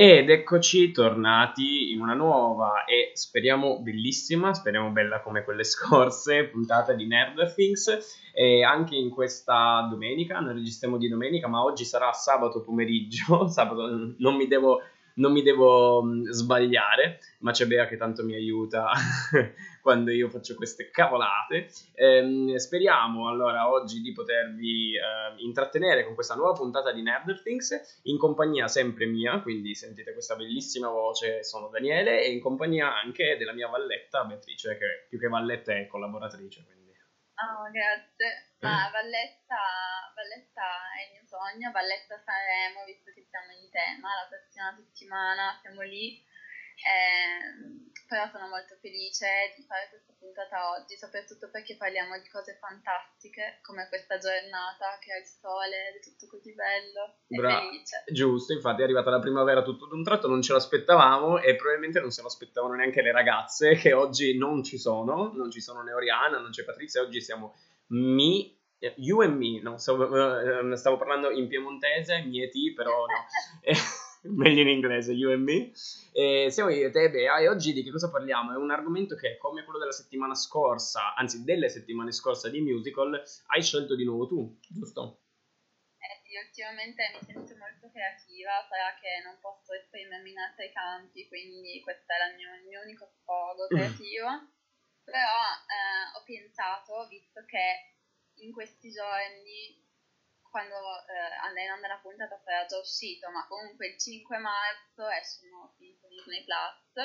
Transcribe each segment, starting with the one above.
Ed eccoci tornati in una nuova e speriamo bellissima, speriamo bella come quelle scorse, puntata di Nerd Things. E anche in questa domenica, noi registriamo di domenica, ma oggi sarà sabato pomeriggio, sabato non mi devo non mi devo mh, sbagliare, ma c'è Bea che tanto mi aiuta quando io faccio queste cavolate. Ehm, speriamo allora oggi di potervi eh, intrattenere con questa nuova puntata di Nerd Things in compagnia sempre mia, quindi sentite questa bellissima voce, sono Daniele, e in compagnia anche della mia valletta Beatrice, che più che valletta è collaboratrice. Quindi. Oh, grazie. Ma Valletta, Valletta è il mio sogno, Valletta Sanremo, visto che siamo in tema, la prossima settimana siamo lì eh, però sono molto felice di fare questa puntata oggi, soprattutto perché parliamo di cose fantastiche come questa giornata che ha il sole ed è tutto così bello Bra- felice. Giusto, infatti è arrivata la primavera tutto d'un tratto, non ce l'aspettavamo e probabilmente non se lo aspettavano neanche le ragazze che oggi non ci sono, non ci sono né Oriana, non c'è Patrizia, oggi siamo mi You and me, no, stavo, stavo parlando in piemontese, mieti, però no. meglio in inglese, you and me. E siamo io e te, Bea, e oggi di che cosa parliamo? È un argomento che, come quello della settimana scorsa, anzi delle settimane scorse di musical, hai scelto di nuovo tu, giusto? Eh sì, ultimamente mi sento molto creativa, sarà che non posso esprimermi in altri campi, quindi questo è il mio, il mio unico sfogo creativo. Però eh, ho pensato, visto che in questi giorni quando eh, andando nella puntata sarà già uscito, ma comunque il 5 marzo esce nuovo film Disney Plus,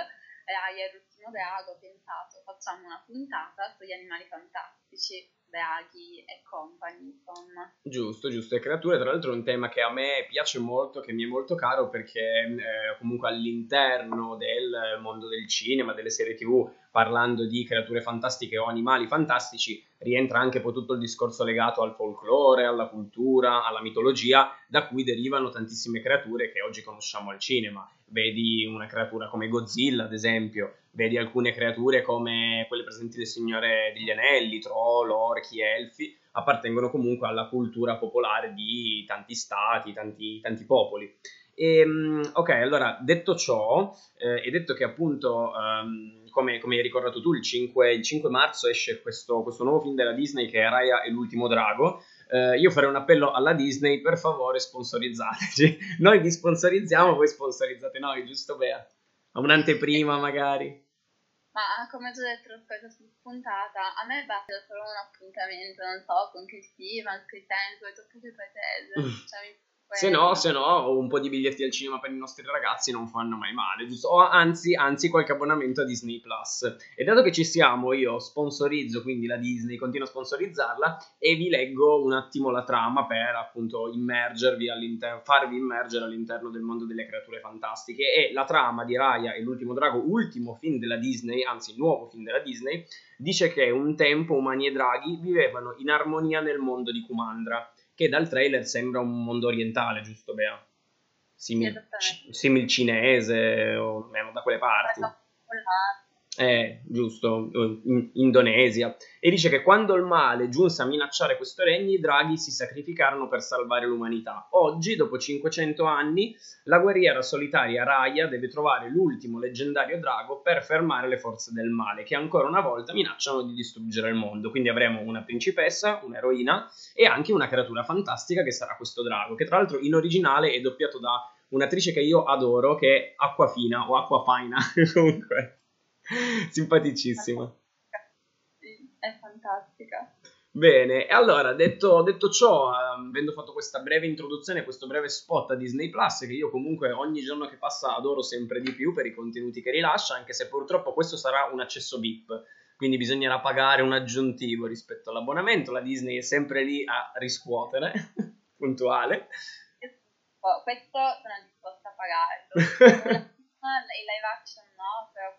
Raya è l'ultimo drago, ho pensato facciamo una puntata sugli animali fantastici draghi e compagni, insomma. Giusto, giusto. E creature, tra l'altro, è un tema che a me piace molto, che mi è molto caro perché eh, comunque all'interno del mondo del cinema, delle serie tv, parlando di creature fantastiche o animali fantastici, rientra anche poi tutto il discorso legato al folklore, alla cultura, alla mitologia, da cui derivano tantissime creature che oggi conosciamo al cinema. Vedi una creatura come Godzilla, ad esempio, vedi alcune creature come quelle presenti nel Signore degli Anelli, troll, orchi, elfi, appartengono comunque alla cultura popolare di tanti stati, tanti, tanti popoli. E, ehm, ok, allora detto ciò, eh, e detto che appunto, um, come, come, hai ricordato tu, il 5, il 5 marzo esce questo, questo, nuovo film della Disney che è Raya e l'ultimo drago. Eh, io farei un appello alla Disney, per favore sponsorizzateci. Noi vi sponsorizziamo, voi sponsorizzate noi, giusto Bea? Un'anteprima magari. Ma come già detto la scorsa puntata, a me basta solo un appuntamento, non so, con Chris Evans, Chris Hemsworth, oppure pretese. Mm. Cioè, mi se no, se no, un po' di biglietti al cinema per i nostri ragazzi non fanno mai male, giusto? O anzi, anzi, qualche abbonamento a Disney Plus. E dato che ci siamo, io sponsorizzo quindi la Disney, continuo a sponsorizzarla e vi leggo un attimo la trama per appunto immergervi all'interno, farvi immergere all'interno del mondo delle creature fantastiche. E la trama di Raya e l'ultimo drago, ultimo film della Disney, anzi, nuovo film della Disney, dice che un tempo umani e draghi vivevano in armonia nel mondo di Kumandra che dal trailer sembra un mondo orientale, giusto Bea? Simil, simil cinese o almeno da quelle parti. Eh, giusto, in Indonesia. E dice che quando il male giunse a minacciare questo regno, i draghi si sacrificarono per salvare l'umanità. Oggi, dopo 500 anni, la guerriera solitaria Raya deve trovare l'ultimo leggendario drago per fermare le forze del male, che ancora una volta minacciano di distruggere il mondo. Quindi avremo una principessa, un'eroina e anche una creatura fantastica che sarà questo drago, che tra l'altro in originale è doppiato da un'attrice che io adoro, che è Acquafina o Acquafina, comunque Simpaticissima. Sì, è fantastica. Bene, allora detto, detto, ciò, avendo fatto questa breve introduzione, questo breve spot a Disney Plus, che io comunque ogni giorno che passa adoro sempre di più per i contenuti che rilascia, anche se purtroppo questo sarà un accesso VIP, quindi bisognerà pagare un aggiuntivo rispetto all'abbonamento. La Disney è sempre lì a riscuotere, puntuale. Questo sono disposta a pagarlo. I live action no, però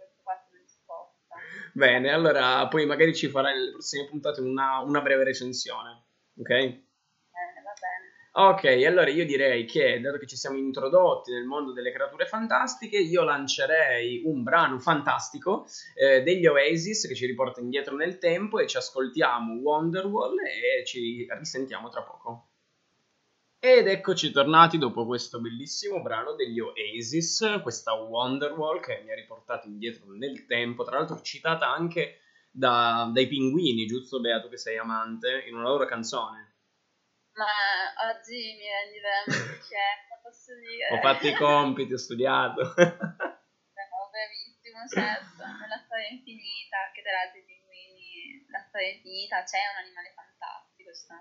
Bene, allora poi magari ci farai nelle prossime puntate una, una breve recensione, ok? Bene, va bene. Ok, allora io direi che, dato che ci siamo introdotti nel mondo delle creature fantastiche, io lancerei un brano fantastico eh, degli Oasis che ci riporta indietro nel tempo e ci ascoltiamo Wonderwall e ci risentiamo tra poco. Ed eccoci tornati dopo questo bellissimo brano degli Oasis, questa Wonderwall che mi ha riportato indietro nel tempo, tra l'altro citata anche da, dai pinguini, giusto Beato che sei amante, in una loro canzone. Ma oggi mi rendi veramente certo, posso dire. ho fatto i compiti, ho studiato. no, bravissimo, certo, nella storia infinita, che tra l'altro i pinguini, la storia infinita, c'è un animale fantastico,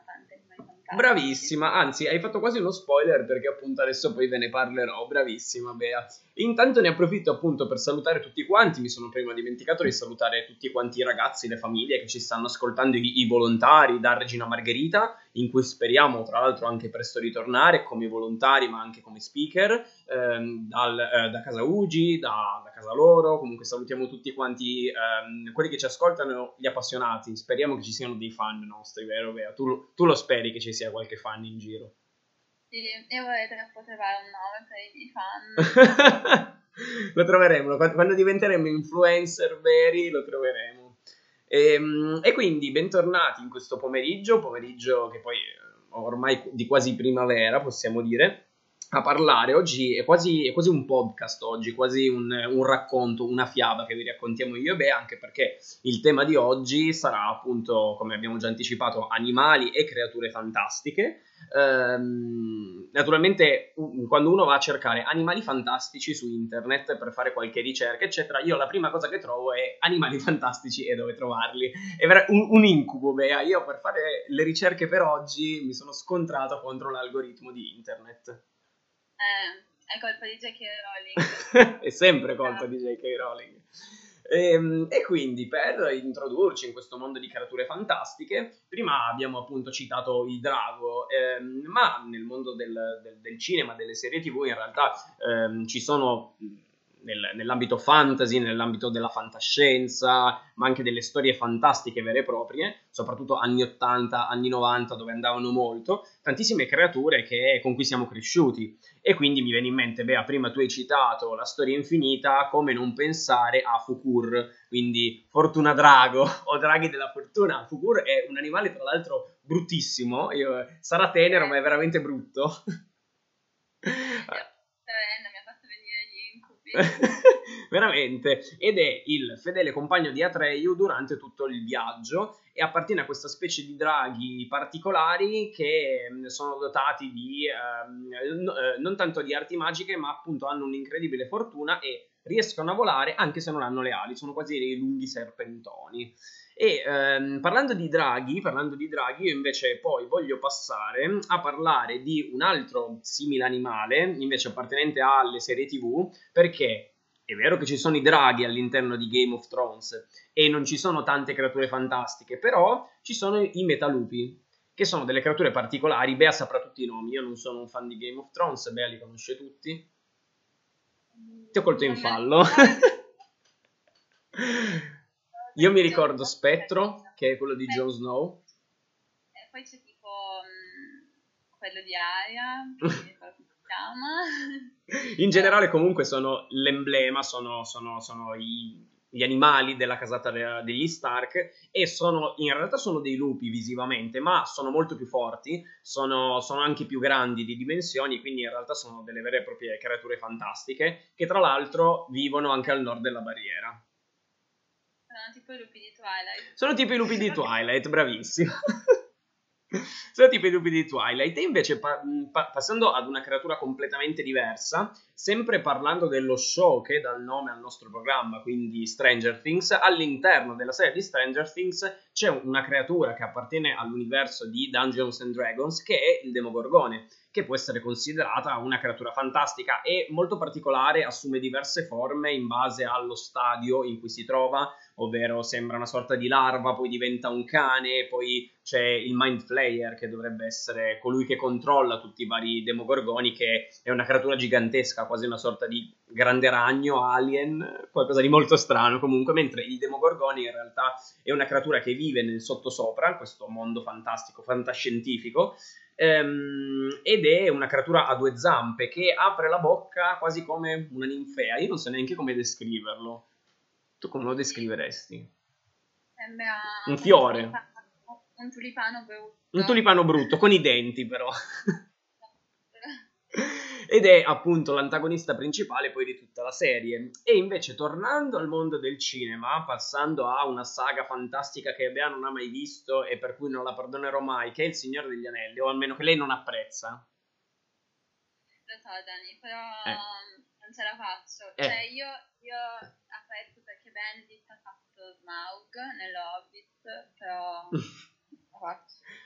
tante animali fantastici Bravissima, anzi hai fatto quasi uno spoiler perché appunto adesso poi ve ne parlerò, bravissima Bea. Intanto ne approfitto appunto per salutare tutti quanti, mi sono prima dimenticato di salutare tutti quanti i ragazzi, le famiglie che ci stanno ascoltando, i, i volontari da Regina Margherita, in cui speriamo tra l'altro anche presto ritornare come volontari ma anche come speaker, ehm, dal, eh, da casa Ugi, da, da, casa loro, comunque salutiamo tutti quanti ehm, quelli che ci ascoltano, gli appassionati, speriamo che ci siano dei fan nostri, vero Bea? Tu, tu lo speri che ci sia qualche fan in giro? Sì, io vorrei trovare un nome per i fan. lo troveremo, quando diventeremo influencer veri lo troveremo. E, ehm, e, quindi bentornati in questo pomeriggio, pomeriggio che poi eh, ormai di quasi primavera possiamo dire, a parlare. Oggi è quasi, è quasi un podcast, oggi, quasi un, un, racconto, una fiaba che vi raccontiamo io e Beh, anche perché il tema di oggi sarà appunto, come abbiamo già anticipato, animali e creature fantastiche. Ehm, naturalmente, quando uno va a cercare animali fantastici su internet per fare qualche ricerca, eccetera, io la prima cosa che trovo è animali fantastici e dove trovarli. È ver- un, un incubo, Bea. Io per fare le ricerche per oggi mi sono scontrato contro l'algoritmo di internet. Eh, è colpa di J.K. Rowling. è sempre colpa di J.K. Rowling. E, ehm, e, quindi per introdurci in questo mondo di creature fantastiche, prima abbiamo appunto citato il drago, ehm, ma nel mondo del, del, del, cinema, delle serie tv in realtà ehm, ci sono nel, nell'ambito fantasy, nell'ambito della fantascienza, ma anche delle storie fantastiche vere e proprie, soprattutto anni 80, anni 90 dove andavano molto, tantissime creature che, con cui siamo cresciuti. E quindi mi viene in mente, Bea, prima tu hai citato la storia infinita, come non pensare a Fukur, quindi Fortuna Drago o Draghi della Fortuna. Fukur è un animale tra l'altro bruttissimo, Io, sarà tenero ma è veramente brutto. veramente. Ed è il fedele compagno di Atreyu durante tutto il viaggio e appartiene a questa specie di draghi particolari che mm, sono dotati di eh, non tanto di arti magiche ma appunto hanno un'incredibile fortuna e riescono a volare anche se non hanno le ali. Sono quasi dei lunghi serpentoni e ehm, parlando di draghi, parlando di draghi, io invece poi voglio passare a parlare di un altro simile animale, invece appartenente alle serie TV, perché è vero che ci sono i draghi all'interno di Game of Thrones e non ci sono tante creature fantastiche, però ci sono i metalupi, che sono delle creature particolari. Bea saprà tutti i nomi, io non sono un fan di Game of Thrones, Bea li conosce tutti. Ti ho colto in fallo. Io mi ricordo Spettro, che è quello di Jon Snow. E poi c'è tipo um, quello di Aria. In generale comunque sono l'emblema, sono, sono, sono i, gli animali della casata degli Stark e sono, in realtà sono dei lupi visivamente, ma sono molto più forti, sono, sono, anche più grandi di dimensioni, quindi in realtà sono delle vere e proprie creature fantastiche che tra l'altro vivono anche al nord della barriera. Sono tipo i lupi di Twilight. Sono tipo i lupi di Twilight, bravissimo. Sono tipo i lupi di Twilight. E invece, pa- pa- passando ad una creatura completamente diversa, sempre parlando dello show che dà il nome al nostro programma, quindi Stranger Things, all'interno della serie di Stranger Things c'è una creatura che appartiene all'universo di Dungeons and Dragons, che è il Demogorgone che può essere considerata una creatura fantastica e molto particolare, assume diverse forme in base allo stadio in cui si trova, ovvero sembra una sorta di larva, poi diventa un cane, poi c'è il Mind Flayer che dovrebbe essere colui che controlla tutti i vari demogorgoni, che è una creatura gigantesca, quasi una sorta di grande ragno, alien, qualcosa di molto strano. Comunque, mentre il demogorgoni in realtà è una creatura che vive nel sottosopra, questo mondo fantastico, fantascientifico, ehm, ed è una creatura a due zampe che apre la bocca quasi come una ninfea. Io non so neanche come descriverlo. Tu come lo descriveresti? Sembra un fiore. Un tulipano brutto. Un tulipano brutto, con i denti però. ed è appunto l'antagonista principale poi di tutta la serie. E invece tornando al mondo del cinema, passando a una saga fantastica che Bea non ha mai visto e per cui non la perdonerò mai, che è Il Signore degli Anelli, o almeno che lei non apprezza. Lo so Dani, però eh. non ce la faccio. Eh. Cioè io, io apprezzo perché Benedict ha fatto Smaug nell'Hobbit, però...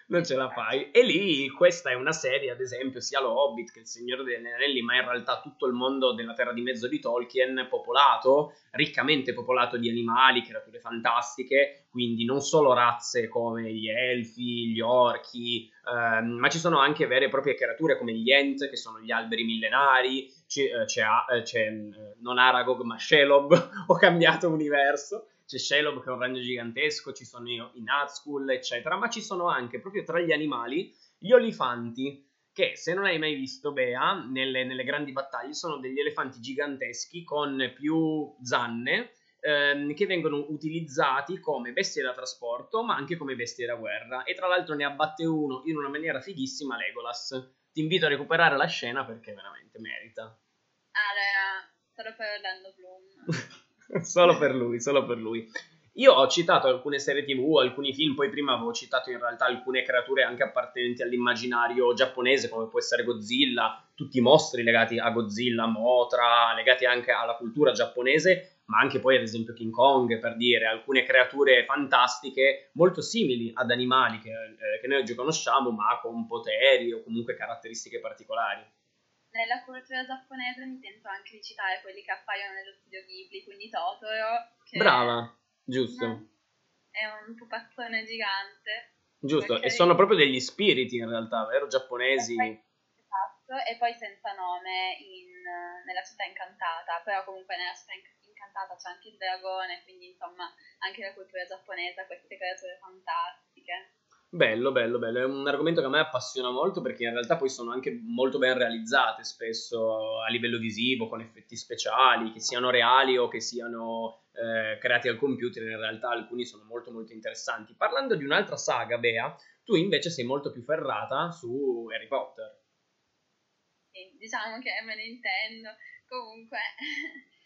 non ce la fai. E lì questa è una serie, ad esempio, sia lo Hobbit che il Signore degli Anelli, ma in realtà tutto il mondo della Terra di Mezzo di Tolkien popolato, riccamente popolato di animali, creature fantastiche, quindi non solo razze come gli elfi, gli orchi, ehm, ma ci sono anche vere e proprie creature come gli Ent, che sono gli alberi millenari, c'è, eh, c'è, eh, c'è eh, non Aragog ma Shelob, ho cambiato universo c'è Shelob che è un ragno gigantesco, ci sono i Nazgul, eccetera, ma ci sono anche proprio tra gli animali gli olifanti, che se non hai mai visto Bea, nelle, nelle grandi battaglie sono degli elefanti giganteschi con più zanne, ehm, che vengono utilizzati come bestie da trasporto, ma anche come bestie da guerra. E tra l'altro ne abbatte uno in una maniera fighissima, Legolas. Ti invito a recuperare la scena perché veramente merita. Allora, solo per Orlando Bloom. solo per lui, solo per lui. Io ho citato alcune serie tv, alcuni film, poi prima avevo citato in realtà alcune creature anche appartenenti all'immaginario giapponese, come può essere Godzilla, tutti i mostri legati a Godzilla, Motra, legati anche alla cultura giapponese, ma anche poi ad esempio King Kong, per dire, alcune creature fantastiche molto simili ad animali che, eh, che noi oggi conosciamo, ma con poteri o comunque caratteristiche particolari nella cultura giapponese mi sento anche di citare quelli che appaiono nello studio Ghibli, quindi Totoro. Brava, giusto. È un pupazzone gigante. Giusto, e sono proprio degli spiriti in realtà, vero? Giapponesi. E poi, esatto, e poi senza nome in, nella città incantata, però comunque nella città incantata c'è anche il dragone, quindi insomma anche la cultura giapponese ha queste creature fantastiche. Bello, bello, bello. È un argomento che a me appassiona molto perché in realtà poi sono anche molto ben realizzate spesso a livello visivo, con effetti speciali, che siano reali o che siano eh, creati al computer, in realtà alcuni sono molto molto interessanti. Parlando di un'altra saga, Bea, tu invece sei molto più ferrata su Harry Potter. Diciamo che me ne intendo. Comunque,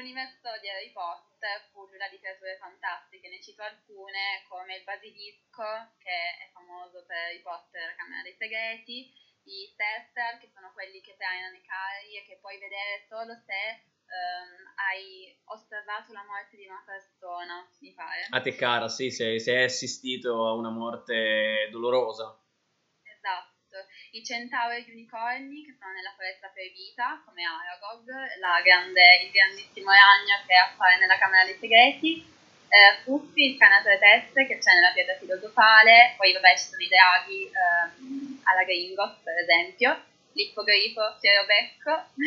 l'universo di Harry Potter pullula di creature fantastiche, ne cito alcune come il basilisco, che è famoso per Harry Potter, la Camera dei Segreti, i Tester, che sono quelli che trainano i carri e che puoi vedere solo se um, hai osservato la morte di una persona, mi pare. A te cara, sì, se, se hai assistito a una morte dolorosa. I centauri e gli unicorni che sono nella foresta proibita, come Aragog, grande, il grandissimo ragno che appare nella Camera dei Segreti, eh, Fuffi, il cane a tre teste che c'è nella pietra filosofale, poi vabbè ci sono i draghi ehm, alla Gringos per esempio, l'ippogrifo, Fierobecco,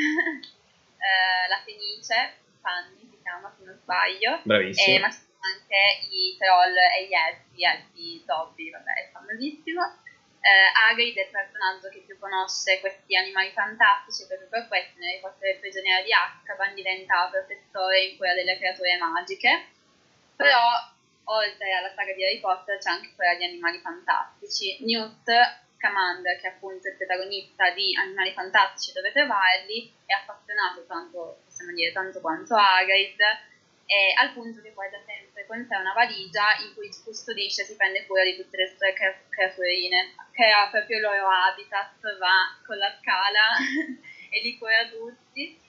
eh, la Fenice, Fanny si chiama se non sbaglio, Bravissimo. Eh, ma ci sono anche i troll e gli elfi, gli elfi zombie, vabbè è famosissimo eh, Hagrid è il personaggio che più conosce questi animali fantastici, proprio per questo nel Potere del prigioniero di Azkaban diventa professore in quella delle creature magiche, però oltre alla saga di Harry Potter c'è anche quella di animali fantastici. Newt Scamander, che è appunto il protagonista di Animali Fantastici dove trovarli, è appassionato tanto, possiamo dire, tanto quanto Hagrid, e al punto che poi da sempre con sé una valigia in cui custodisce e si prende cura di tutte le sue creaturine, crea proprio il loro habitat, va con la scala e li cura tutti.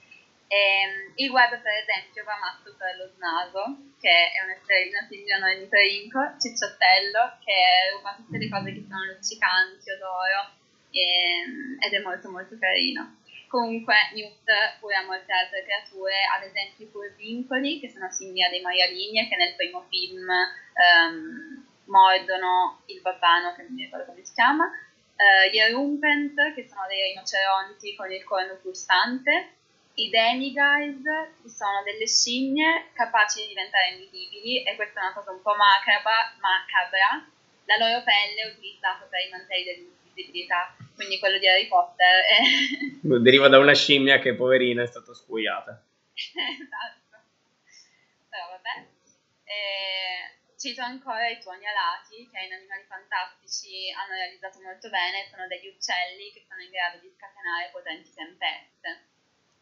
E, ehm, il web per esempio va matto per lo snaso, che è una figlia di Trinco, Cicciottello, che ruba tutte le cose che sono luccicanti, odoro, e, ehm, ed è molto molto carino. Comunque Newt pure ha molte altre creature, ad esempio i furvincoli, che sono simili a dei maialini e che nel primo film um, mordono il babbano, che non mi ricordo come si chiama, uh, gli Erumpent, che sono dei rinoceronti con il corno pulsante, i Demiguise, che sono delle scimmie capaci di diventare invisibili, e questa è una cosa un po' macabra, macabra. la loro pelle è utilizzata per i mantelli dell'invisibilità quindi quello di Harry Potter. È... Deriva da una scimmia che poverina è stata scuiata. esatto. Però vabbè. E cito ancora i tuoni alati che in Animali Fantastici hanno realizzato molto bene, sono degli uccelli che sono in grado di scatenare potenti tempeste.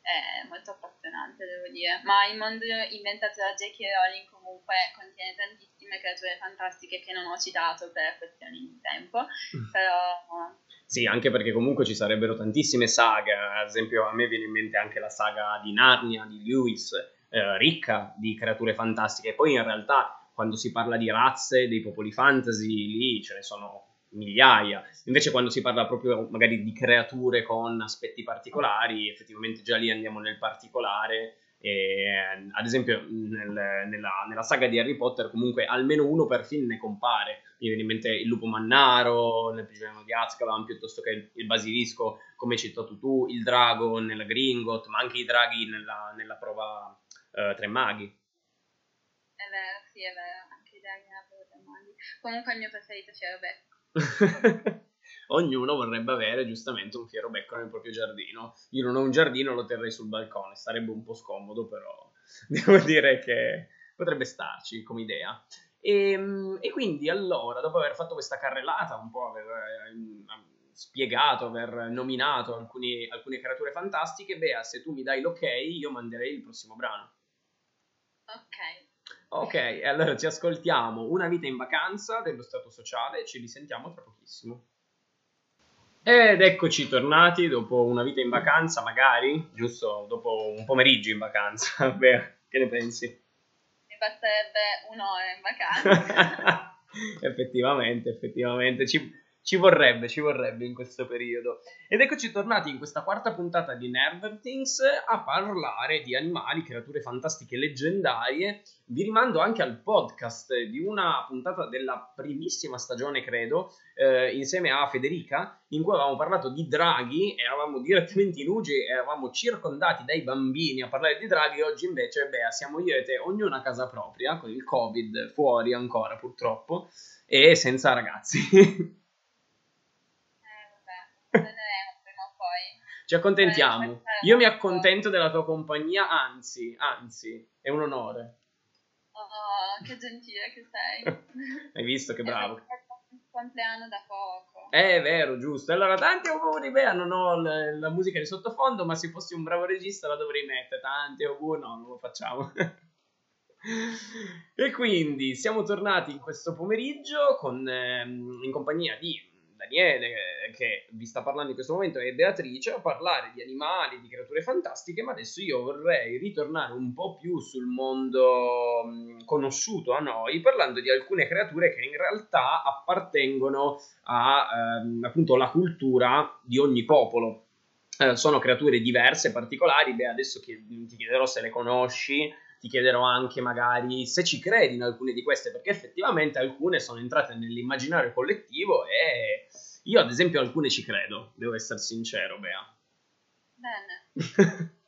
È molto appassionante, devo dire. Ma il mondo inventato da J.K. Rowling comunque contiene tantissime creature fantastiche che non ho citato per questioni di tempo, mm. però... Sì, anche perché comunque ci sarebbero tantissime saghe, ad esempio a me viene in mente anche la saga di Narnia, di Lewis, eh, ricca di creature fantastiche, poi in realtà quando si parla di razze, dei popoli fantasy, lì ce ne sono migliaia. Invece quando si parla proprio magari di creature con aspetti particolari, effettivamente già lì andiamo nel particolare. E, ad esempio nel, nella, nella, saga di Harry Potter comunque almeno uno per film ne compare. Mi viene in mente il lupo mannaro nel prigioniero di Azkaban piuttosto che il, il basilisco come hai citato tu, il drago nella Gringot, ma anche i draghi nella, nella prova uh, Tre Maghi. È vero, sì, è vero, anche i draghi nella prova Tre Maghi. Comunque il mio preferito c'era Becco. Ognuno vorrebbe avere giustamente un fiero becco nel proprio giardino. Io non ho un giardino, lo terrei sul balcone, sarebbe un po' scomodo, però devo dire che potrebbe starci come idea. E, ehm, e quindi allora, dopo aver fatto questa carrellata, un po' aver eh, spiegato, aver nominato alcuni, alcune creature fantastiche, Bea, se tu mi dai l'ok, io manderei il prossimo brano. Ok. Ok, allora ci ascoltiamo Una vita in vacanza dello Stato sociale ci risentiamo tra pochissimo. Ed eccoci tornati dopo una vita in vacanza, magari, giusto dopo un pomeriggio in vacanza. Beh, che ne pensi? Mi basterebbe un'ora in vacanza. effettivamente, effettivamente. Ci, ci vorrebbe, ci vorrebbe in questo periodo. Ed eccoci tornati in questa quarta puntata di Things a parlare di animali, creature fantastiche leggendarie. Vi rimando anche al podcast di una puntata della primissima stagione, credo, eh, insieme a Federica, in cui avevamo parlato di draghi, eravamo direttamente in UGI, eravamo circondati dai bambini a parlare di draghi, oggi invece, beh, siamo io e te, ognuno a casa propria, con il Covid fuori ancora purtroppo, e senza ragazzi. Ci accontentiamo. Io mi accontento della tua compagnia, anzi, anzi, è un onore. Oh, che gentile che sei. Hai visto che bravo. il compleanno da poco. È vero, giusto. Allora, tanti auguri, beh, non ho la, la, musica di sottofondo, ma se fossi un bravo regista la dovrei mettere. Tanti auguri, no, non lo facciamo. e quindi siamo tornati in questo pomeriggio con, ehm, in compagnia di Daniele, che vi sta parlando in questo momento, e Beatrice a parlare di animali, di creature fantastiche, ma adesso io vorrei ritornare un po' più sul mondo conosciuto a noi, parlando di alcune creature che in realtà appartengono a ehm, appunto la cultura di ogni popolo. Eh, sono creature diverse, particolari, beh adesso ti chiederò se le conosci, ti chiederò anche magari se ci credi in alcune di queste, perché effettivamente alcune sono entrate nell'immaginario collettivo e io ad esempio alcune ci credo, devo essere sincero, Bea. Bene.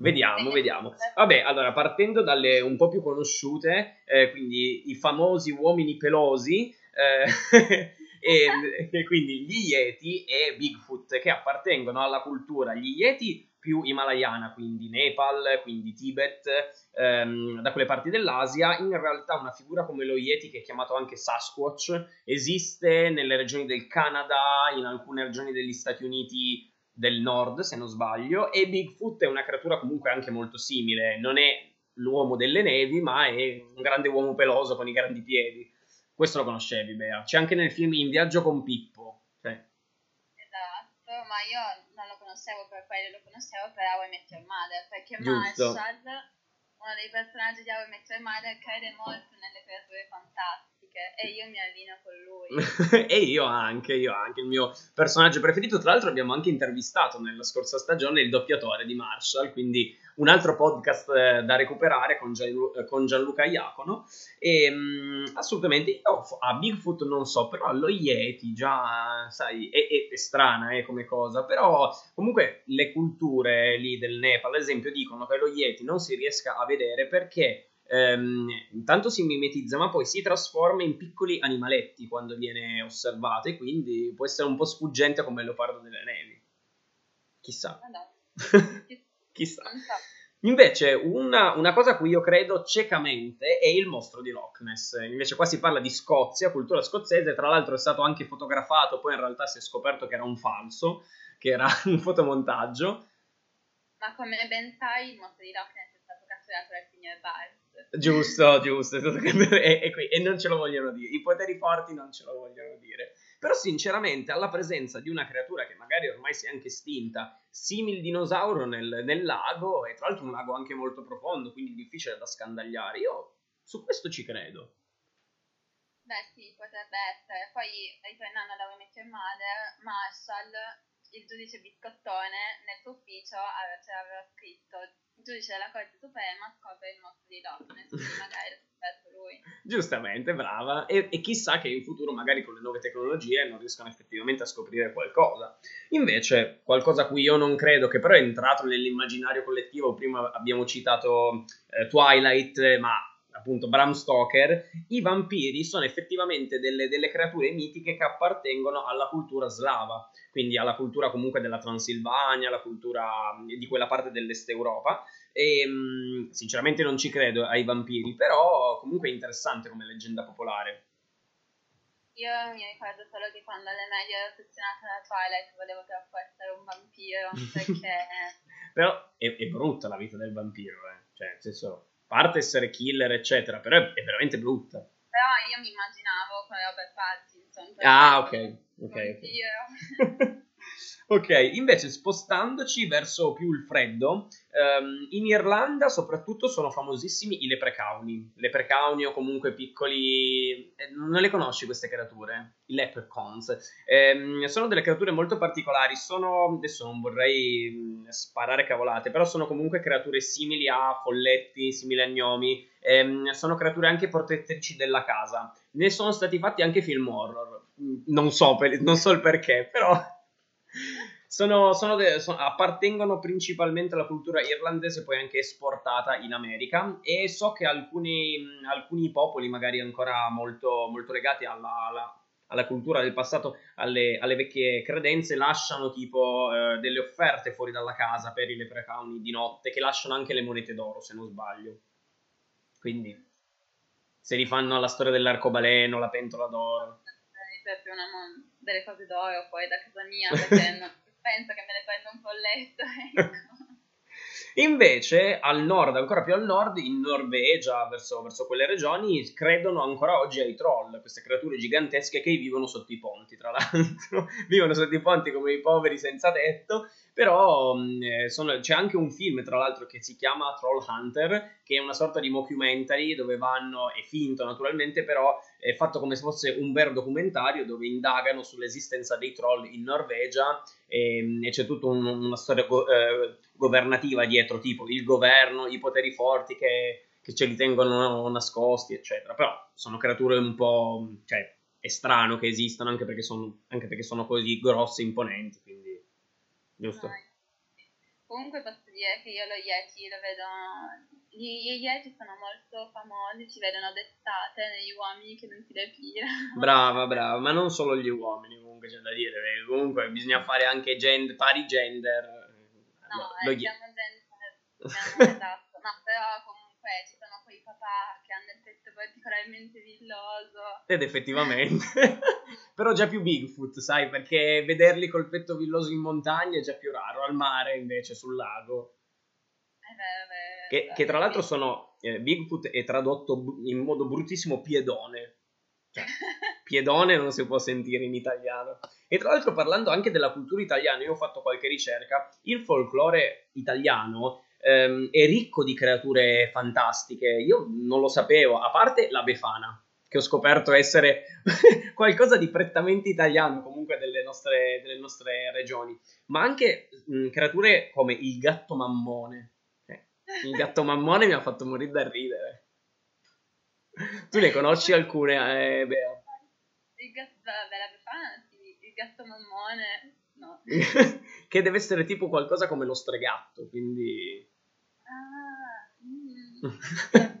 Vediamo, vediamo. Vabbè, allora, partendo dalle un po' più conosciute, eh, quindi i famosi uomini pelosi, eh, e, e, quindi gli Yeti e Bigfoot, che appartengono alla cultura, gli Yeti più himalayana, quindi Nepal, quindi Tibet, ehm, da quelle parti dell'Asia, in realtà una figura come lo Yeti, che è chiamato anche Sasquatch, esiste nelle regioni del Canada, in alcune regioni degli Stati Uniti del nord, se non sbaglio, e Bigfoot è una creatura comunque anche molto simile, non è l'uomo delle nevi, ma è un grande uomo peloso con i grandi piedi. Questo lo conoscevi, Bea. C'è anche nel film In viaggio con Pippo. Cioè. Esatto, ma io conoscevo per quello, lo conoscevo per How I Met Your Mother, perché Giusto. Marshall, uno dei personaggi di How I Met Your Mother, crede molto nelle creature fantastiche e io mi allino con lui. e io anche, io anche, il mio personaggio preferito, tra l'altro abbiamo anche intervistato nella scorsa stagione il doppiatore di Marshall, quindi un altro podcast eh, da recuperare con, Gianlu- eh, con Gianluca Iacono. E mh, mm, assolutamente, io a Bigfoot non so, però allo Yeti già, sai, è, è, è strana eh, come cosa, però comunque le culture lì del Nepal, ad esempio, dicono che lo Yeti non si riesca a vedere perché ehm, intanto si mimetizza, ma poi si trasforma in piccoli animaletti quando viene osservato e quindi può essere un po' sfuggente come il leopardo delle nevi. Chissà. Chissà. Invece, una, una, cosa a cui io credo ciecamente è il mostro di Loch Ness. Invece, qua si parla di Scozia, cultura scozzese. Tra l'altro, è stato anche fotografato, poi in realtà si è scoperto che era un falso, che era un fotomontaggio. Ma come ben sai, il mostro di Loch Ness stato catturato dal signor Barnes. Giusto, giusto. e, e, e non ce lo vogliono dire. I poteri forti non ce lo vogliono dire. Però sinceramente alla presenza di una creatura che magari ormai si è anche estinta, simil dinosauro nel, nel lago, e tra l'altro un lago anche molto profondo, quindi difficile da scandagliare, io su questo ci credo. Beh sì, potrebbe essere. Poi ritornando alla Women Mother, Marshall, il giudice biscottone, nel suo ufficio aveva scritto il giudice della Corte Suprema scopre il mostro di Loch quindi magari è lui. Giustamente, brava. E, e, chissà che in futuro, magari con le nuove tecnologie, non riescano effettivamente a scoprire qualcosa. Invece, qualcosa a cui io non credo, che però è entrato nell'immaginario collettivo, prima abbiamo citato eh, Twilight, ma appunto Bram Stoker, i vampiri sono effettivamente delle, delle, creature mitiche che appartengono alla cultura slava, quindi alla cultura comunque della Transilvania, alla cultura di quella parte dell'est Europa. E sinceramente non ci credo ai vampiri, però comunque è interessante come leggenda popolare. Io mi ricordo solo che quando alle medie ero affezionata alla Twilight volevo troppo essere un vampiro, perché... però è, è, brutta la vita del vampiro, eh. Cioè, nel senso, parte essere killer, eccetera, però è, è veramente brutta. Però io mi immaginavo come Robert Pattinson. Ah, ok, ok. okay. Ok, invece spostandoci verso più il freddo, ehm, in Irlanda soprattutto sono famosissimi i leprecauni. Leprecauni o comunque piccoli... Eh, non le conosci queste creature? I leprechauns. Eh, sono delle creature molto particolari, sono... adesso non vorrei mm, sparare cavolate, però sono comunque creature simili a folletti, simili a gnomi. Eh, sono creature anche protettrici della casa. Ne sono stati fatti anche film horror. Non so, per, non so il perché, però sono, sono de- sono, appartengono principalmente alla cultura irlandese, poi anche esportata in America. E so che alcuni, alcuni popoli, magari ancora molto, molto legati alla, alla, alla, cultura del passato, alle, alle vecchie credenze, lasciano tipo eh, delle offerte fuori dalla casa per i leprechauni di notte, che lasciano anche le monete d'oro, se non sbaglio. Quindi, se li fanno alla storia dell'arcobaleno, la pentola d'oro. Proprio una, delle cose d'oro poi da casa mia perché non, penso che me ne prendo un folletto. Ecco. Invece al nord, ancora più al nord, in Norvegia, verso, verso, quelle regioni, credono ancora oggi ai troll, queste creature gigantesche che vivono sotto i ponti, tra l'altro. vivono sotto i ponti come i poveri senza tetto però mm, eh, sono, c'è anche un film, tra l'altro, che si chiama Troll Hunter, che è una sorta di mockumentary dove vanno, è finto naturalmente, però è fatto come se fosse un vero documentario dove indagano sull'esistenza dei troll in Norvegia e, ehm, e c'è tutta un, una storia go, eh, governativa dietro, tipo il governo, i poteri forti che, che ce li tengono nascosti, eccetera. Però sono creature un po'... cioè, è strano che esistano anche perché sono, anche perché sono così grosse e imponenti, giusto? No. Comunque posso dire che io lo Yeti lo vedo... Gli, Yeti sono molto famosi, si vedono d'estate negli uomini che non si depilano. Brava, brava, ma non solo gli uomini comunque c'è da dire, comunque bisogna fare anche gender, pari gender. No, lo, eh, lo diciamo gender, esatto, no, però comunque ci papà che hanno il petto particolarmente villoso. Ed effettivamente. Però già più Bigfoot, sai, perché vederli col petto villoso in montagna è già più raro, al mare invece, sul lago. Eh beh, beh, che, beh, che, tra l'altro sono... Eh, Bigfoot è tradotto in modo bruttissimo piedone. Cioè, piedone non si può sentire in italiano. E tra l'altro parlando anche della cultura italiana, io ho fatto qualche ricerca, il folklore italiano ehm, è ricco di creature fantastiche. Io non lo sapevo, a parte la Befana che ho scoperto essere qualcosa di prettamente italiano comunque delle nostre, delle nostre regioni, ma anche mh, creature come il gatto mammone. Eh, il gatto mammone mi ha fatto morire da ridere. Tu ne conosci alcune, eh, Bea? Il gatto, vabbè, la Befana, sì, il gatto mammone, no. che deve essere tipo qualcosa come lo stregatto, quindi... Ah, mm.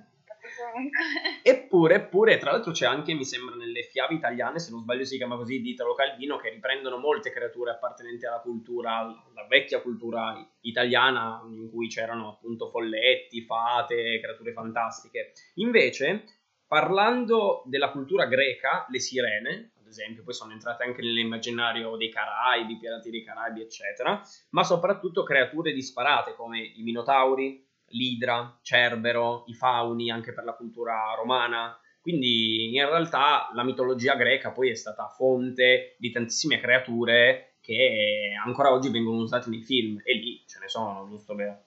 Eppure, eppure, tra l'altro c'è anche, mi sembra, nelle fiabe italiane, se non sbaglio si chiama così, di Italo Calvino, che riprendono molte creature appartenenti alla cultura, alla vecchia cultura italiana, in cui c'erano appunto folletti, fate, creature fantastiche. Invece, parlando della cultura greca, le sirene, esempio, poi sono entrate anche nell'immaginario dei Caraibi, pirati dei Caraibi, eccetera, ma soprattutto creature disparate come i Minotauri, l'idra, Cerbero, i fauni anche per la cultura romana. Quindi in realtà la mitologia greca poi è stata fonte di tantissime creature che ancora oggi vengono usate nei film e lì ce ne sono, giusto Bea?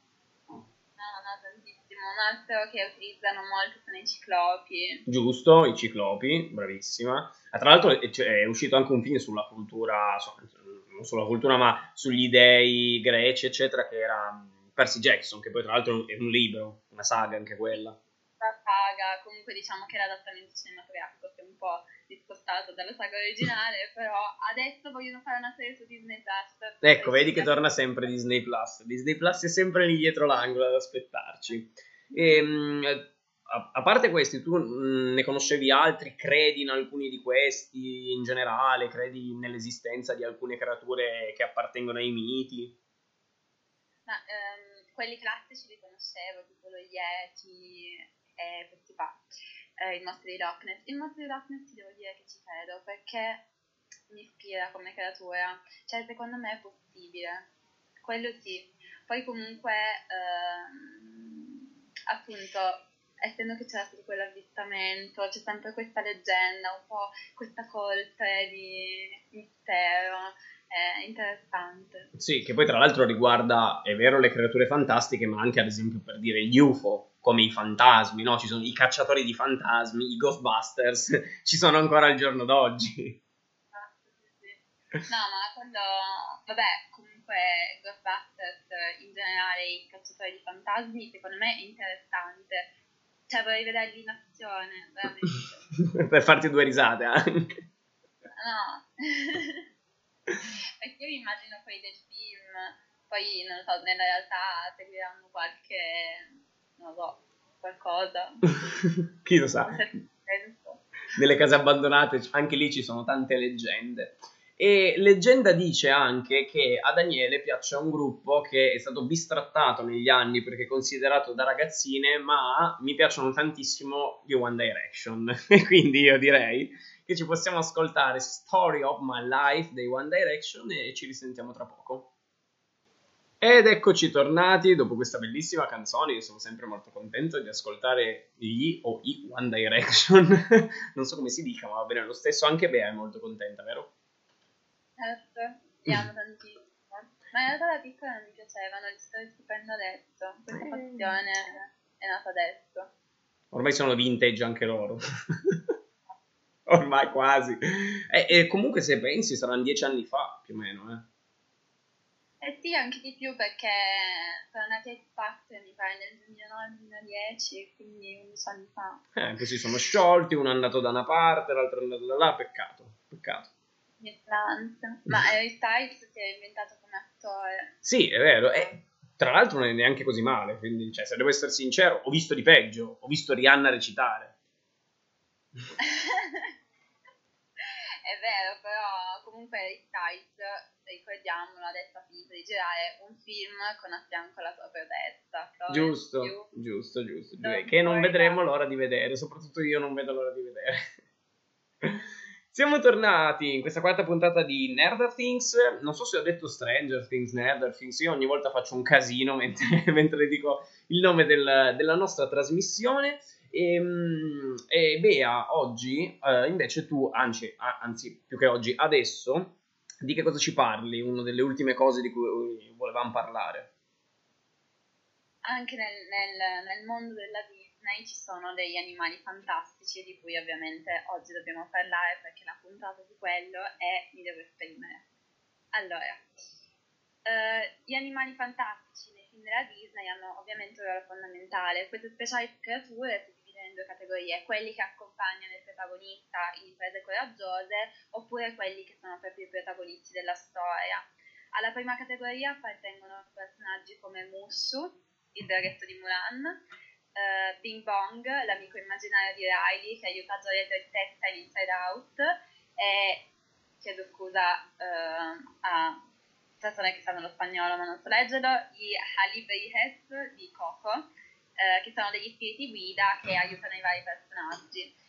Un altro che utilizzano molto sono i ciclopi. Giusto, i ciclopi, bravissima. Ah, tra l'altro è uscito anche un film sulla cultura, non sulla cultura, ma sugli dei greci, eccetera, che era Percy Jackson, che poi tra l'altro è un libro, una saga anche quella. Una saga, comunque diciamo che l'adattamento cinematografico si è un po' discostato dalla saga originale, però adesso vogliono fare una serie su Disney Plus. Ecco, vedi che torna sempre Disney Plus. Disney Plus è sempre lì dietro l'angolo ad aspettarci. E, ehm, a, parte questi, tu mh, ne conoscevi altri? Credi in alcuni di questi in generale? Credi nell'esistenza di alcune creature che appartengono ai miti? Ma ehm, quelli classici li conoscevo, tipo lo Yeti e questi qua, eh, il mostro di Loch Ness. Il mostro di Loch Ness ti devo dire che ci credo perché mi ispira come creatura, cioè secondo me è possibile, quello sì. Poi comunque, ehm, appunto, essendo che c'era stato quell'avvistamento, c'è sempre questa leggenda, un po' questa coltre di mistero è interessante. Sì, che poi tra l'altro riguarda, è vero, le creature fantastiche, ma anche ad esempio per dire gli UFO, come i fantasmi, no? Ci sono i cacciatori di fantasmi, i Ghostbusters, ci sono ancora al giorno d'oggi. Ah, sì, sì. No, ma quando, vabbè, comunque Ghostbusters, in generale i cacciatori di fantasmi, secondo me è interessante. Cioè vorrei vederli in azione, veramente. per farti due risate anche. No. Perché io mi immagino quelli del film, poi non lo so, nella realtà seguiranno qualche, non so, qualcosa. Chi lo sa? Nelle case abbandonate anche lì ci sono tante leggende. E leggenda dice anche che a Daniele piace un gruppo che è stato bistrattato negli anni perché è considerato da ragazzine, ma mi piacciono tantissimo gli One Direction. E quindi io direi che ci possiamo ascoltare Story of My Life dei One Direction e ci risentiamo tra poco. Ed eccoci tornati dopo questa bellissima canzone, io sono sempre molto contento di ascoltare gli o i One Direction, non so come si dica, ma va bene lo stesso, anche Bea è molto contenta, vero? Certo, li amo tantissimo. Ma in realtà da piccola non mi piacevano, li sto scoprendo adesso, questa passione è nata adesso. Ormai sono vintage anche loro. Ormai quasi. E, e, comunque se pensi saranno dieci anni fa più o meno, eh. Eh sì, anche di più perché sono nati X Factor mi pare nel 2009-2010, quindi 11 anni fa. Eh, così sono sciolti, uno è andato da una parte, l'altro è andato da là, peccato, peccato. Ma Harry Styles si è inventato come attore. Sì, è vero, e tra l'altro non è neanche così male, quindi cioè, se devo essere sincero, ho visto di peggio, ho visto Rihanna recitare. è vero, però comunque Harry Styles, ricordiamolo, adesso ha finito di girare un film con a fianco la sua protesta. Giusto, giusto, giusto, direi che non vedremo l'ora di vedere, soprattutto io non vedo l'ora di vedere. Siamo tornati in questa quarta puntata di Nerder Things. Non so se ho detto Stranger Things, Nerder Things. Io ogni volta faccio un casino mentre, mentre dico il nome del, della nostra trasmissione. E, ehm, e Bea, oggi eh, invece tu, anzi, anzi, più che oggi, adesso, di che cosa ci parli? Una delle ultime cose di cui volevamo parlare. Anche nel, nel, nel mondo della vita Disney ci sono degli animali fantastici di cui ovviamente oggi dobbiamo parlare perché la puntata di quello è mi devo esprimere. Allora, eh, gli animali fantastici nei film della Disney hanno ovviamente un ruolo fondamentale. Queste speciali creature si dividono in due categorie, quelli che accompagnano il protagonista in imprese coraggiose oppure quelli che sono proprio i protagonisti della storia. Alla prima categoria appartengono personaggi come Mushu, il draghetto di Mulan, uh, Bing Bong, l'amico immaginario di Riley che aiuta Gioia Testa in Inside Out e chiedo scusa uh, a persone che sanno lo spagnolo ma non so leggerlo, i Halibejes di Coco, uh, che sono degli spiriti guida che aiutano i vari personaggi.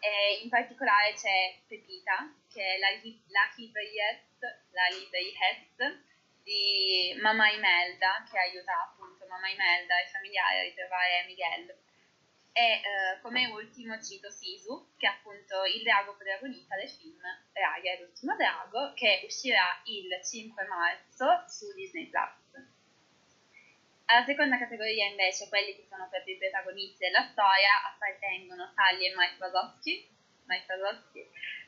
E in particolare c'è Pepita, che è la, la Hibejes di Mamma Imelda, che aiuta appunto Mamma Imelda e i familiari a ritrovare Miguel. E uh, come ultimo cito Sisu, che è appunto il drago protagonista del film Raya è l'ultimo drago, che uscirà il 5 marzo su Disney Plus. Alla seconda categoria invece, quelli che sono per i protagonisti della storia, appartengono Sally e Mike Wazowski, Mike Wazowski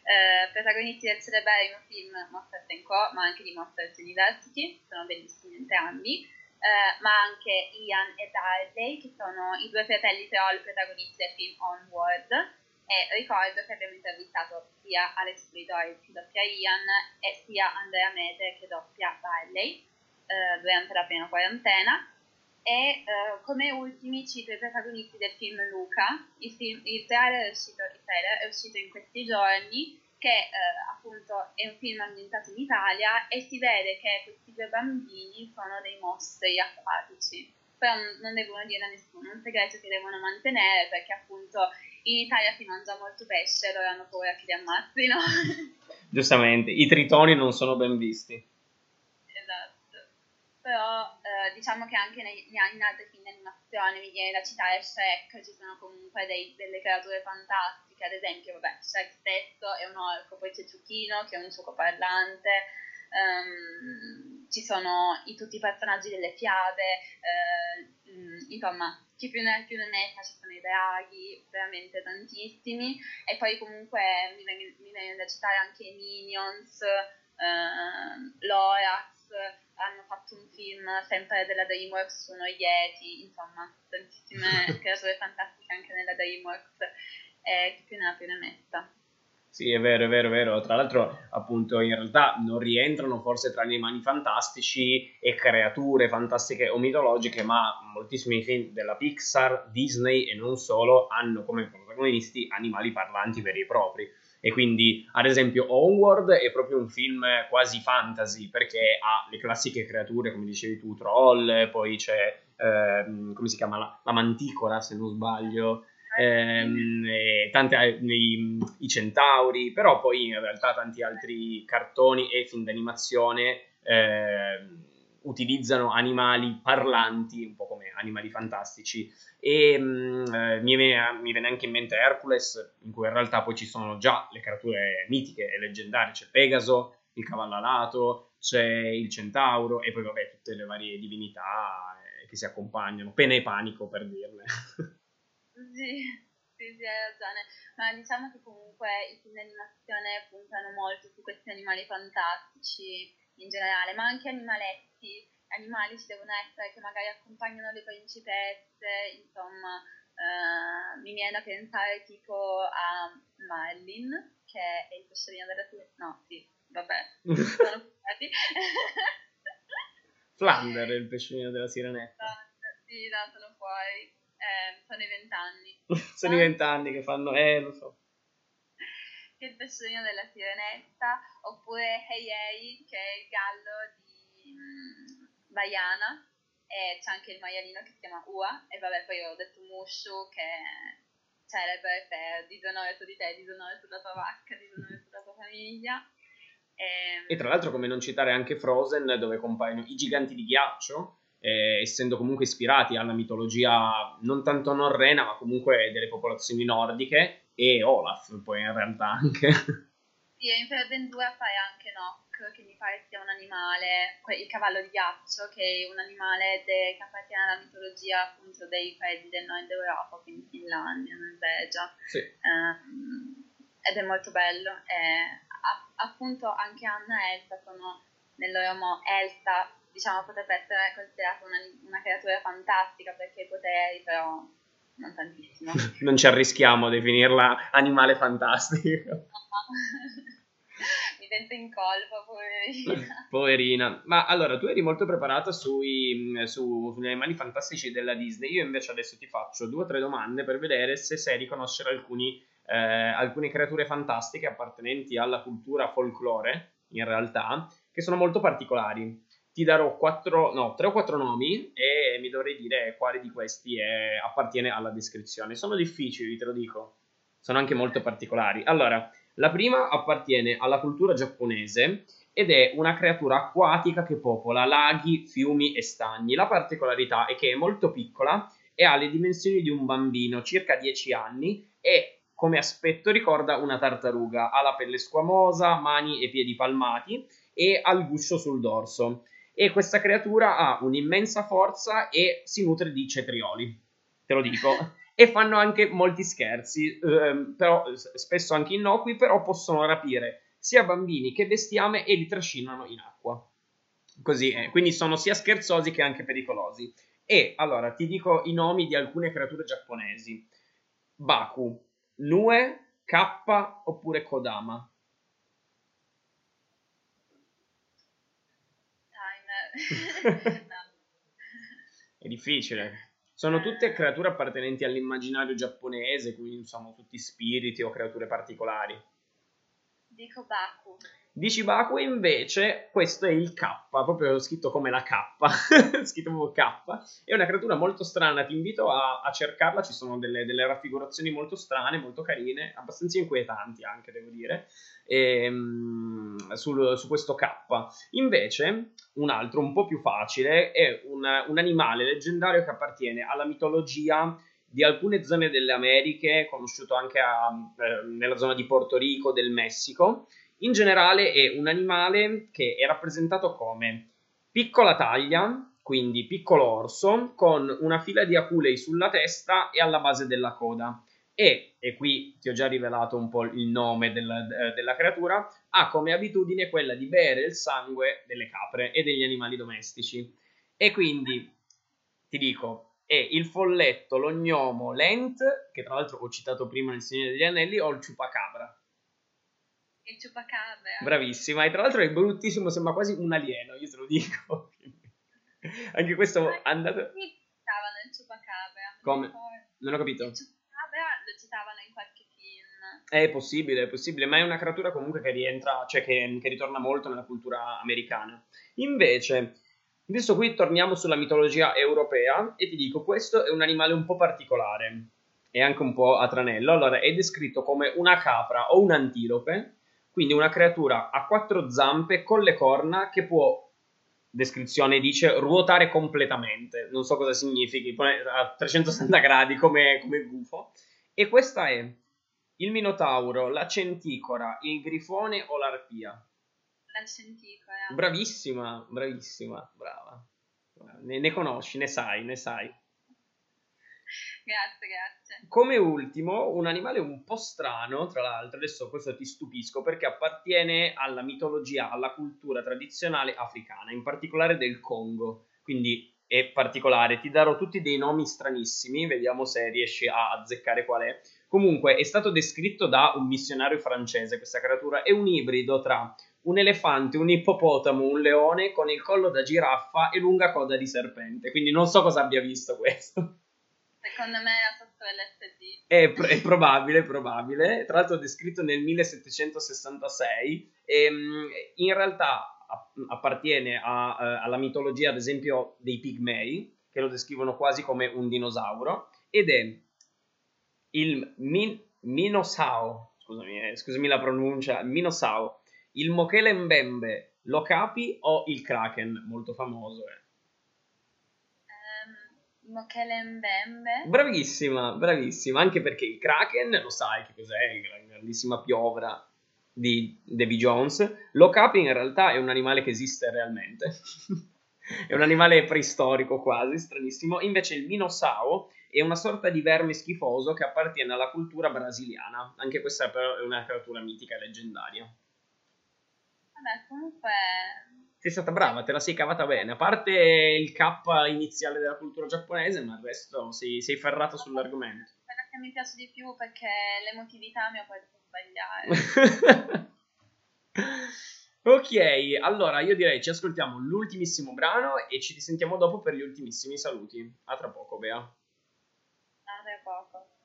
eh, protagonisti del celeberrimo film Monsters Co., ma anche di Monsters University, sono bellissimi entrambi, eh, ma anche Ian e Darley, che sono i due fratelli troll protagonisti del film Onward, e ricordo che abbiamo intervistato sia Alex Bridor che doppia Ian e sia Andrea Mete che doppia Darley eh, durante la prima quarantena e uh, come ultimi cito i protagonisti del film Luca, il, film, il, trailer, è uscito, il trailer, è uscito, in questi giorni, che uh, appunto è un film ambientato in Italia e si vede che questi due bambini sono dei mostri acquatici, però non devono dire a nessuno, è un segreto che devono mantenere perché appunto in Italia si mangia molto pesce e loro hanno paura che li ammazzino. Giustamente, i tritoni non sono ben visti però eh, diciamo che anche nei, in altri film di animazione, mi viene da citare Shrek, ci sono comunque dei, delle creature fantastiche, ad esempio, vabbè, Shrek stesso è un orco, poi c'è Ciuchino che è un parlante, um, ci sono i, tutti i personaggi delle fiabe, eh, insomma, chi più ne, più ne metta, ci sono i draghi, veramente tantissimi, e poi comunque mi viene, mi viene da citare anche i Minions, eh, Lorax, hanno fatto un film sempre della DreamWorks su noi Yeti, insomma, tantissime creature fantastiche anche nella DreamWorks, e chi più ne ha più ne metta. Sì, è vero, è vero, è vero. Tra l'altro, appunto, in realtà non rientrano forse tra gli animali fantastici e creature fantastiche o mitologiche, ma moltissimi film della Pixar, Disney e non solo hanno come protagonisti animali parlanti veri e propri e quindi ad esempio Onward è proprio un film quasi fantasy perché ha le classiche creature come dicevi tu troll poi c'è ehm, come si chiama? La, la, manticora se non sbaglio. Ehm, tanti, i, i, centauri però poi in realtà tanti altri cartoni e film d'animazione ehm, utilizzano animali parlanti, un po' come animali fantastici. E mm, eh, mi, viene, mi, viene, anche in mente Hercules, in cui in realtà poi ci sono già le creature mitiche e leggendarie, c'è Pegaso, il cavallo alato, c'è il centauro e poi vabbè tutte le varie divinità eh, che si accompagnano, pena e panico per dirle. sì, sì, sì, hai ragione, ma diciamo che comunque i film di animazione puntano molto su questi animali fantastici in generale, ma anche animaletti, animali ci devono essere che magari accompagnano le principesse, insomma, eh, mi viene da pensare tipo a Marlin, che è il pesciolino della sirenetta, no, sì, vabbè, sono Flander è il pesciolino della sirenetta. Sì, no, sono fuori. Eh, sono i vent'anni. sono i vent'anni che fanno, eh, lo so il pesciolino della sirenetta, oppure Hey Hey, che è il gallo di um, Baiana, e c'è anche il maialino che si chiama Ua, e vabbè, poi ho detto Mushu, che è celebre per disonore su di te, disonore sulla tua vacca, disonore sulla tua famiglia. E, e tra l'altro come non citare anche Frozen, dove compaiono i giganti di ghiaccio, eh, essendo comunque ispirati alla mitologia non tanto norrena, ma comunque delle popolazioni nordiche, e Olaf poi in realtà anche. Sì, in Frozen 2 appare anche Nock, che mi pare sia un animale, il cavallo di ghiaccio, che è un animale de, che appartiene alla mitologia appunto dei paesi del nord Europa, quindi Finlandia, Norvegia. Sì. Um, ed è molto bello. E, a, appunto anche Anna e Elsa sono nel loro mo- Elsa, diciamo, potrebbe essere considerata una, una creatura fantastica perché i poteri, però non tantissimo. non ci arrischiamo a definirla animale fantastico. mi sento in colpa, poverina. poverina. Ma allora, tu eri molto preparata sui, su, sugli animali fantastici della Disney. Io invece adesso ti faccio due o tre domande per vedere se sai riconoscere alcuni, eh, alcune creature fantastiche appartenenti alla cultura folklore, in realtà, che sono molto particolari. Ti darò quattro, no, tre o quattro nomi e mi dovrei dire quale di questi è, appartiene alla descrizione. Sono difficili, te lo dico. Sono anche molto particolari. Allora, la prima appartiene alla cultura giapponese ed è una creatura acquatica che popola laghi, fiumi e stagni. La particolarità è che è molto piccola e ha le dimensioni di un bambino, circa 10 anni, e come aspetto ricorda una tartaruga. Ha la pelle squamosa, mani e piedi palmati e ha il guscio sul dorso. E questa creatura ha un'immensa forza e si nutre di cetrioli. Te lo dico. e fanno anche molti scherzi, ehm, però, spesso anche innocui, però possono rapire sia bambini che bestiame e li trascinano in acqua. Così è. Quindi sono sia scherzosi che anche pericolosi. E allora ti dico i nomi di alcune creature giapponesi: Baku, Nue, Kappa oppure Kodama. Timer. no. È difficile. Sono tutte creature appartenenti all'immaginario giapponese, quindi sono tutti spiriti o creature particolari. Dico Baku. Dici Baku invece questo è il K, proprio scritto come la K, scritto proprio K. È una creatura molto strana, ti invito a, a cercarla, ci sono delle, delle, raffigurazioni molto strane, molto carine, abbastanza inquietanti anche devo dire, e, um, sul, su questo K. Invece un altro un po' più facile è un, un animale leggendario che appartiene alla mitologia di alcune zone delle Americhe, conosciuto anche a, eh, nella zona di Porto Rico, del Messico, in generale è un animale che è rappresentato come piccola taglia, quindi piccolo orso, con una fila di aculei sulla testa e alla base della coda. E, e qui ti ho già rivelato un po' il nome della, della creatura, ha come abitudine quella di bere il sangue delle capre e degli animali domestici. E quindi ti dico, è il folletto, l'ognomo, l'ent, che tra l'altro ho citato prima nel Signore degli Anelli, o il ciupacabra. Il ciupacabra. Bravissima, e tra l'altro è bruttissimo, sembra quasi un alieno, io te lo dico. Anche questo è andato... Sì, citavano il ciupacabra. Come? Non ho capito. Il ciupacabra lo citavano in qualche film. È possibile, è possibile, ma è una creatura comunque che rientra, cioè che, che ritorna molto nella cultura americana. Invece, adesso qui torniamo sulla mitologia europea e ti dico, questo è un animale un po' particolare e anche un po' a tranello. Allora, è descritto come una capra o un'antilope quindi una creatura a quattro zampe con le corna che può, descrizione dice, ruotare completamente. Non so cosa significhi, a 360 gradi come, come gufo. E questa è il minotauro, la centicora, il grifone o l'arpia. La centicora. Bravissima, bravissima, brava. Ne, ne conosci, ne sai, ne sai. Grazie, grazie. Come ultimo, un animale un po' strano, tra l'altro, adesso questo ti stupisco perché appartiene alla mitologia, alla cultura tradizionale africana, in particolare del Congo. Quindi è particolare, ti darò tutti dei nomi stranissimi, vediamo se riesci a azzeccare qual è. Comunque è stato descritto da un missionario francese questa creatura, è un ibrido tra un elefante, un ippopotamo, un leone con il collo da giraffa e lunga coda di serpente, quindi non so cosa abbia visto questo. Secondo me era sotto LSD. È, è probabile, è probabile. Tra l'altro descritto nel 1766 e ehm, in realtà appartiene a, uh, alla mitologia, ad esempio, dei pigmei, che lo descrivono quasi come un dinosauro, ed è il min- Minosao, scusami, eh, scusami la pronuncia, Minosao, il Mochele Mbembe, l'Okapi o il Kraken, molto famoso. Eh. Mochele Mbembe. Bravissima, bravissima, anche perché il Kraken, lo sai che cos'è, la grandissima piovra di Davy Jones. L'Okapi in realtà è un animale che esiste realmente. è un animale preistorico quasi, stranissimo. Invece il Minosao è una sorta di verme schifoso che appartiene alla cultura brasiliana. Anche questa però è una creatura mitica e leggendaria. Vabbè, comunque sei stata brava, te la sei cavata bene. A parte il K iniziale della cultura giapponese, ma il resto sei, sei ferrata sull'argomento. Quella che mi piace di più perché l'emotività mi ha fatto sbagliare. Ok, allora io direi ci ascoltiamo l'ultimissimo brano e ci risentiamo dopo per gli ultimissimi saluti. A tra poco, Bea. A tra poco.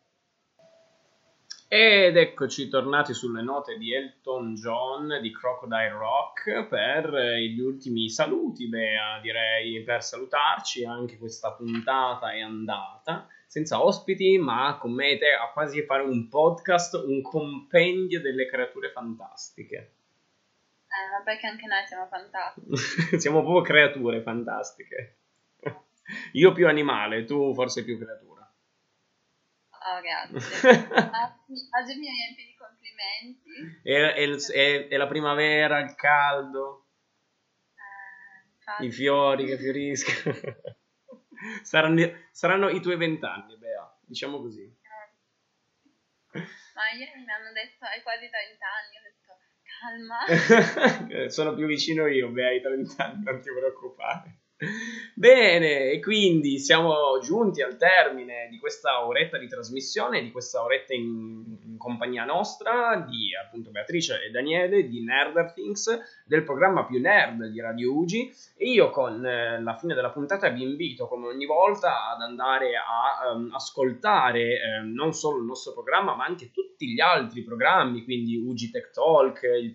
Ed eccoci tornati sulle note di Elton John di Crocodile Rock per gli ultimi saluti, Bea, direi, per salutarci. Anche questa puntata è andata senza ospiti, ma con me e te a quasi fare un podcast, un compendio delle creature fantastiche. Eh, ma perché anche noi siamo fantastici. siamo proprio creature fantastiche. Io più animale, tu forse più creatura. Oh, grazie. Oggi mi riempi di complimenti. È, è, è, è, la primavera, il caldo, eh, i fiori che fioriscono. saranno, saranno, i tuoi vent'anni, Bea, diciamo così. Ma ieri mi hanno detto hai quasi 30 anni, ho detto calma. Sono più vicino io, beh, ai 30 anni, non ti preoccupare. Bene, e quindi siamo giunti al termine di questa oretta di trasmissione, di questa oretta in, in compagnia nostra, di appunto Beatrice e Daniele, di Nerder Things, del programma più nerd di Radio Ugi. E io con eh, la fine della puntata vi invito, come ogni volta, ad andare a um, ascoltare eh, non solo il nostro programma, ma anche tutti gli altri programmi, quindi Ugi Tech Talk, il,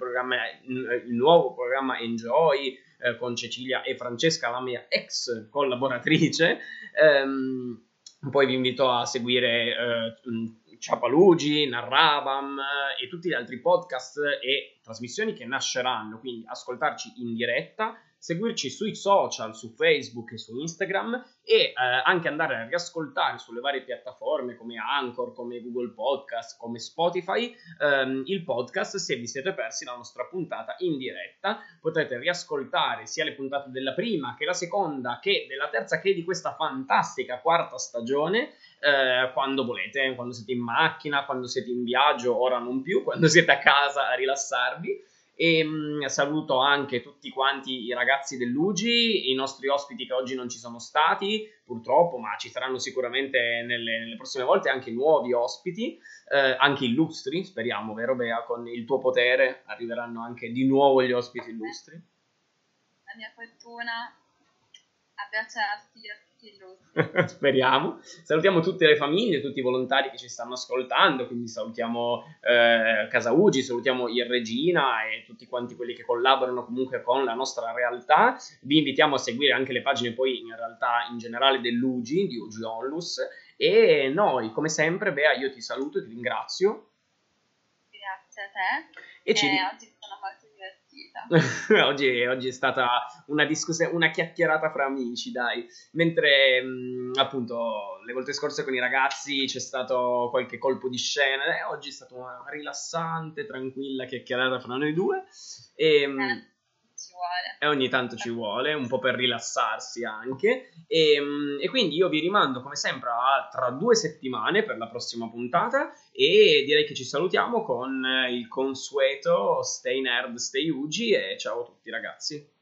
il nuovo programma Enjoy eh, con Cecilia e Francesca, la mia ex collaboratrice. Ehm, poi vi invito a seguire eh, Ciapalugi, Narravam eh, e tutti gli altri podcast e trasmissioni che nasceranno, quindi ascoltarci in diretta seguirci sui social, su Facebook e su Instagram e eh, anche andare a riascoltare sulle varie piattaforme come Anchor, come Google Podcast, come Spotify ehm, il podcast se vi siete persi la nostra puntata in diretta. Potete riascoltare sia le puntate della prima che la seconda che della terza che di questa fantastica quarta stagione eh, quando volete, quando siete in macchina, quando siete in viaggio, ora non più, quando siete a casa a rilassarvi. E mh, mm, saluto anche tutti quanti i ragazzi dell'UGI, i nostri ospiti che oggi non ci sono stati, purtroppo, ma ci saranno sicuramente nelle, nelle prossime volte anche nuovi ospiti, eh, anche illustri, speriamo, vero Bea? Con il tuo potere arriveranno anche di nuovo gli ospiti illustri. La mia fortuna abbracciarti Speriamo. Salutiamo tutte le famiglie, tutti i volontari che ci stanno ascoltando, quindi salutiamo eh, Casa Ugi, salutiamo il Regina e tutti quanti quelli che collaborano comunque con la nostra realtà. Vi invitiamo a seguire anche le pagine poi in realtà in generale dell'Ugi, di Ugi Onlus e noi come sempre, Bea, io ti saluto e ti ringrazio. Grazie a te. E, e ci... oggi oggi, oggi, è stata una discussione, una chiacchierata fra amici, dai. Mentre mh, appunto le volte scorse con i ragazzi c'è stato qualche colpo di scena, eh, oggi è stata una rilassante, tranquilla chiacchierata fra noi due. E, mh, eh. E ogni tanto ci vuole, un po' per rilassarsi anche. E, mm, e, quindi io vi rimando come sempre a tra due settimane per la prossima puntata e direi che ci salutiamo con il consueto Stay Nerd, Stay Ugi e ciao a tutti ragazzi.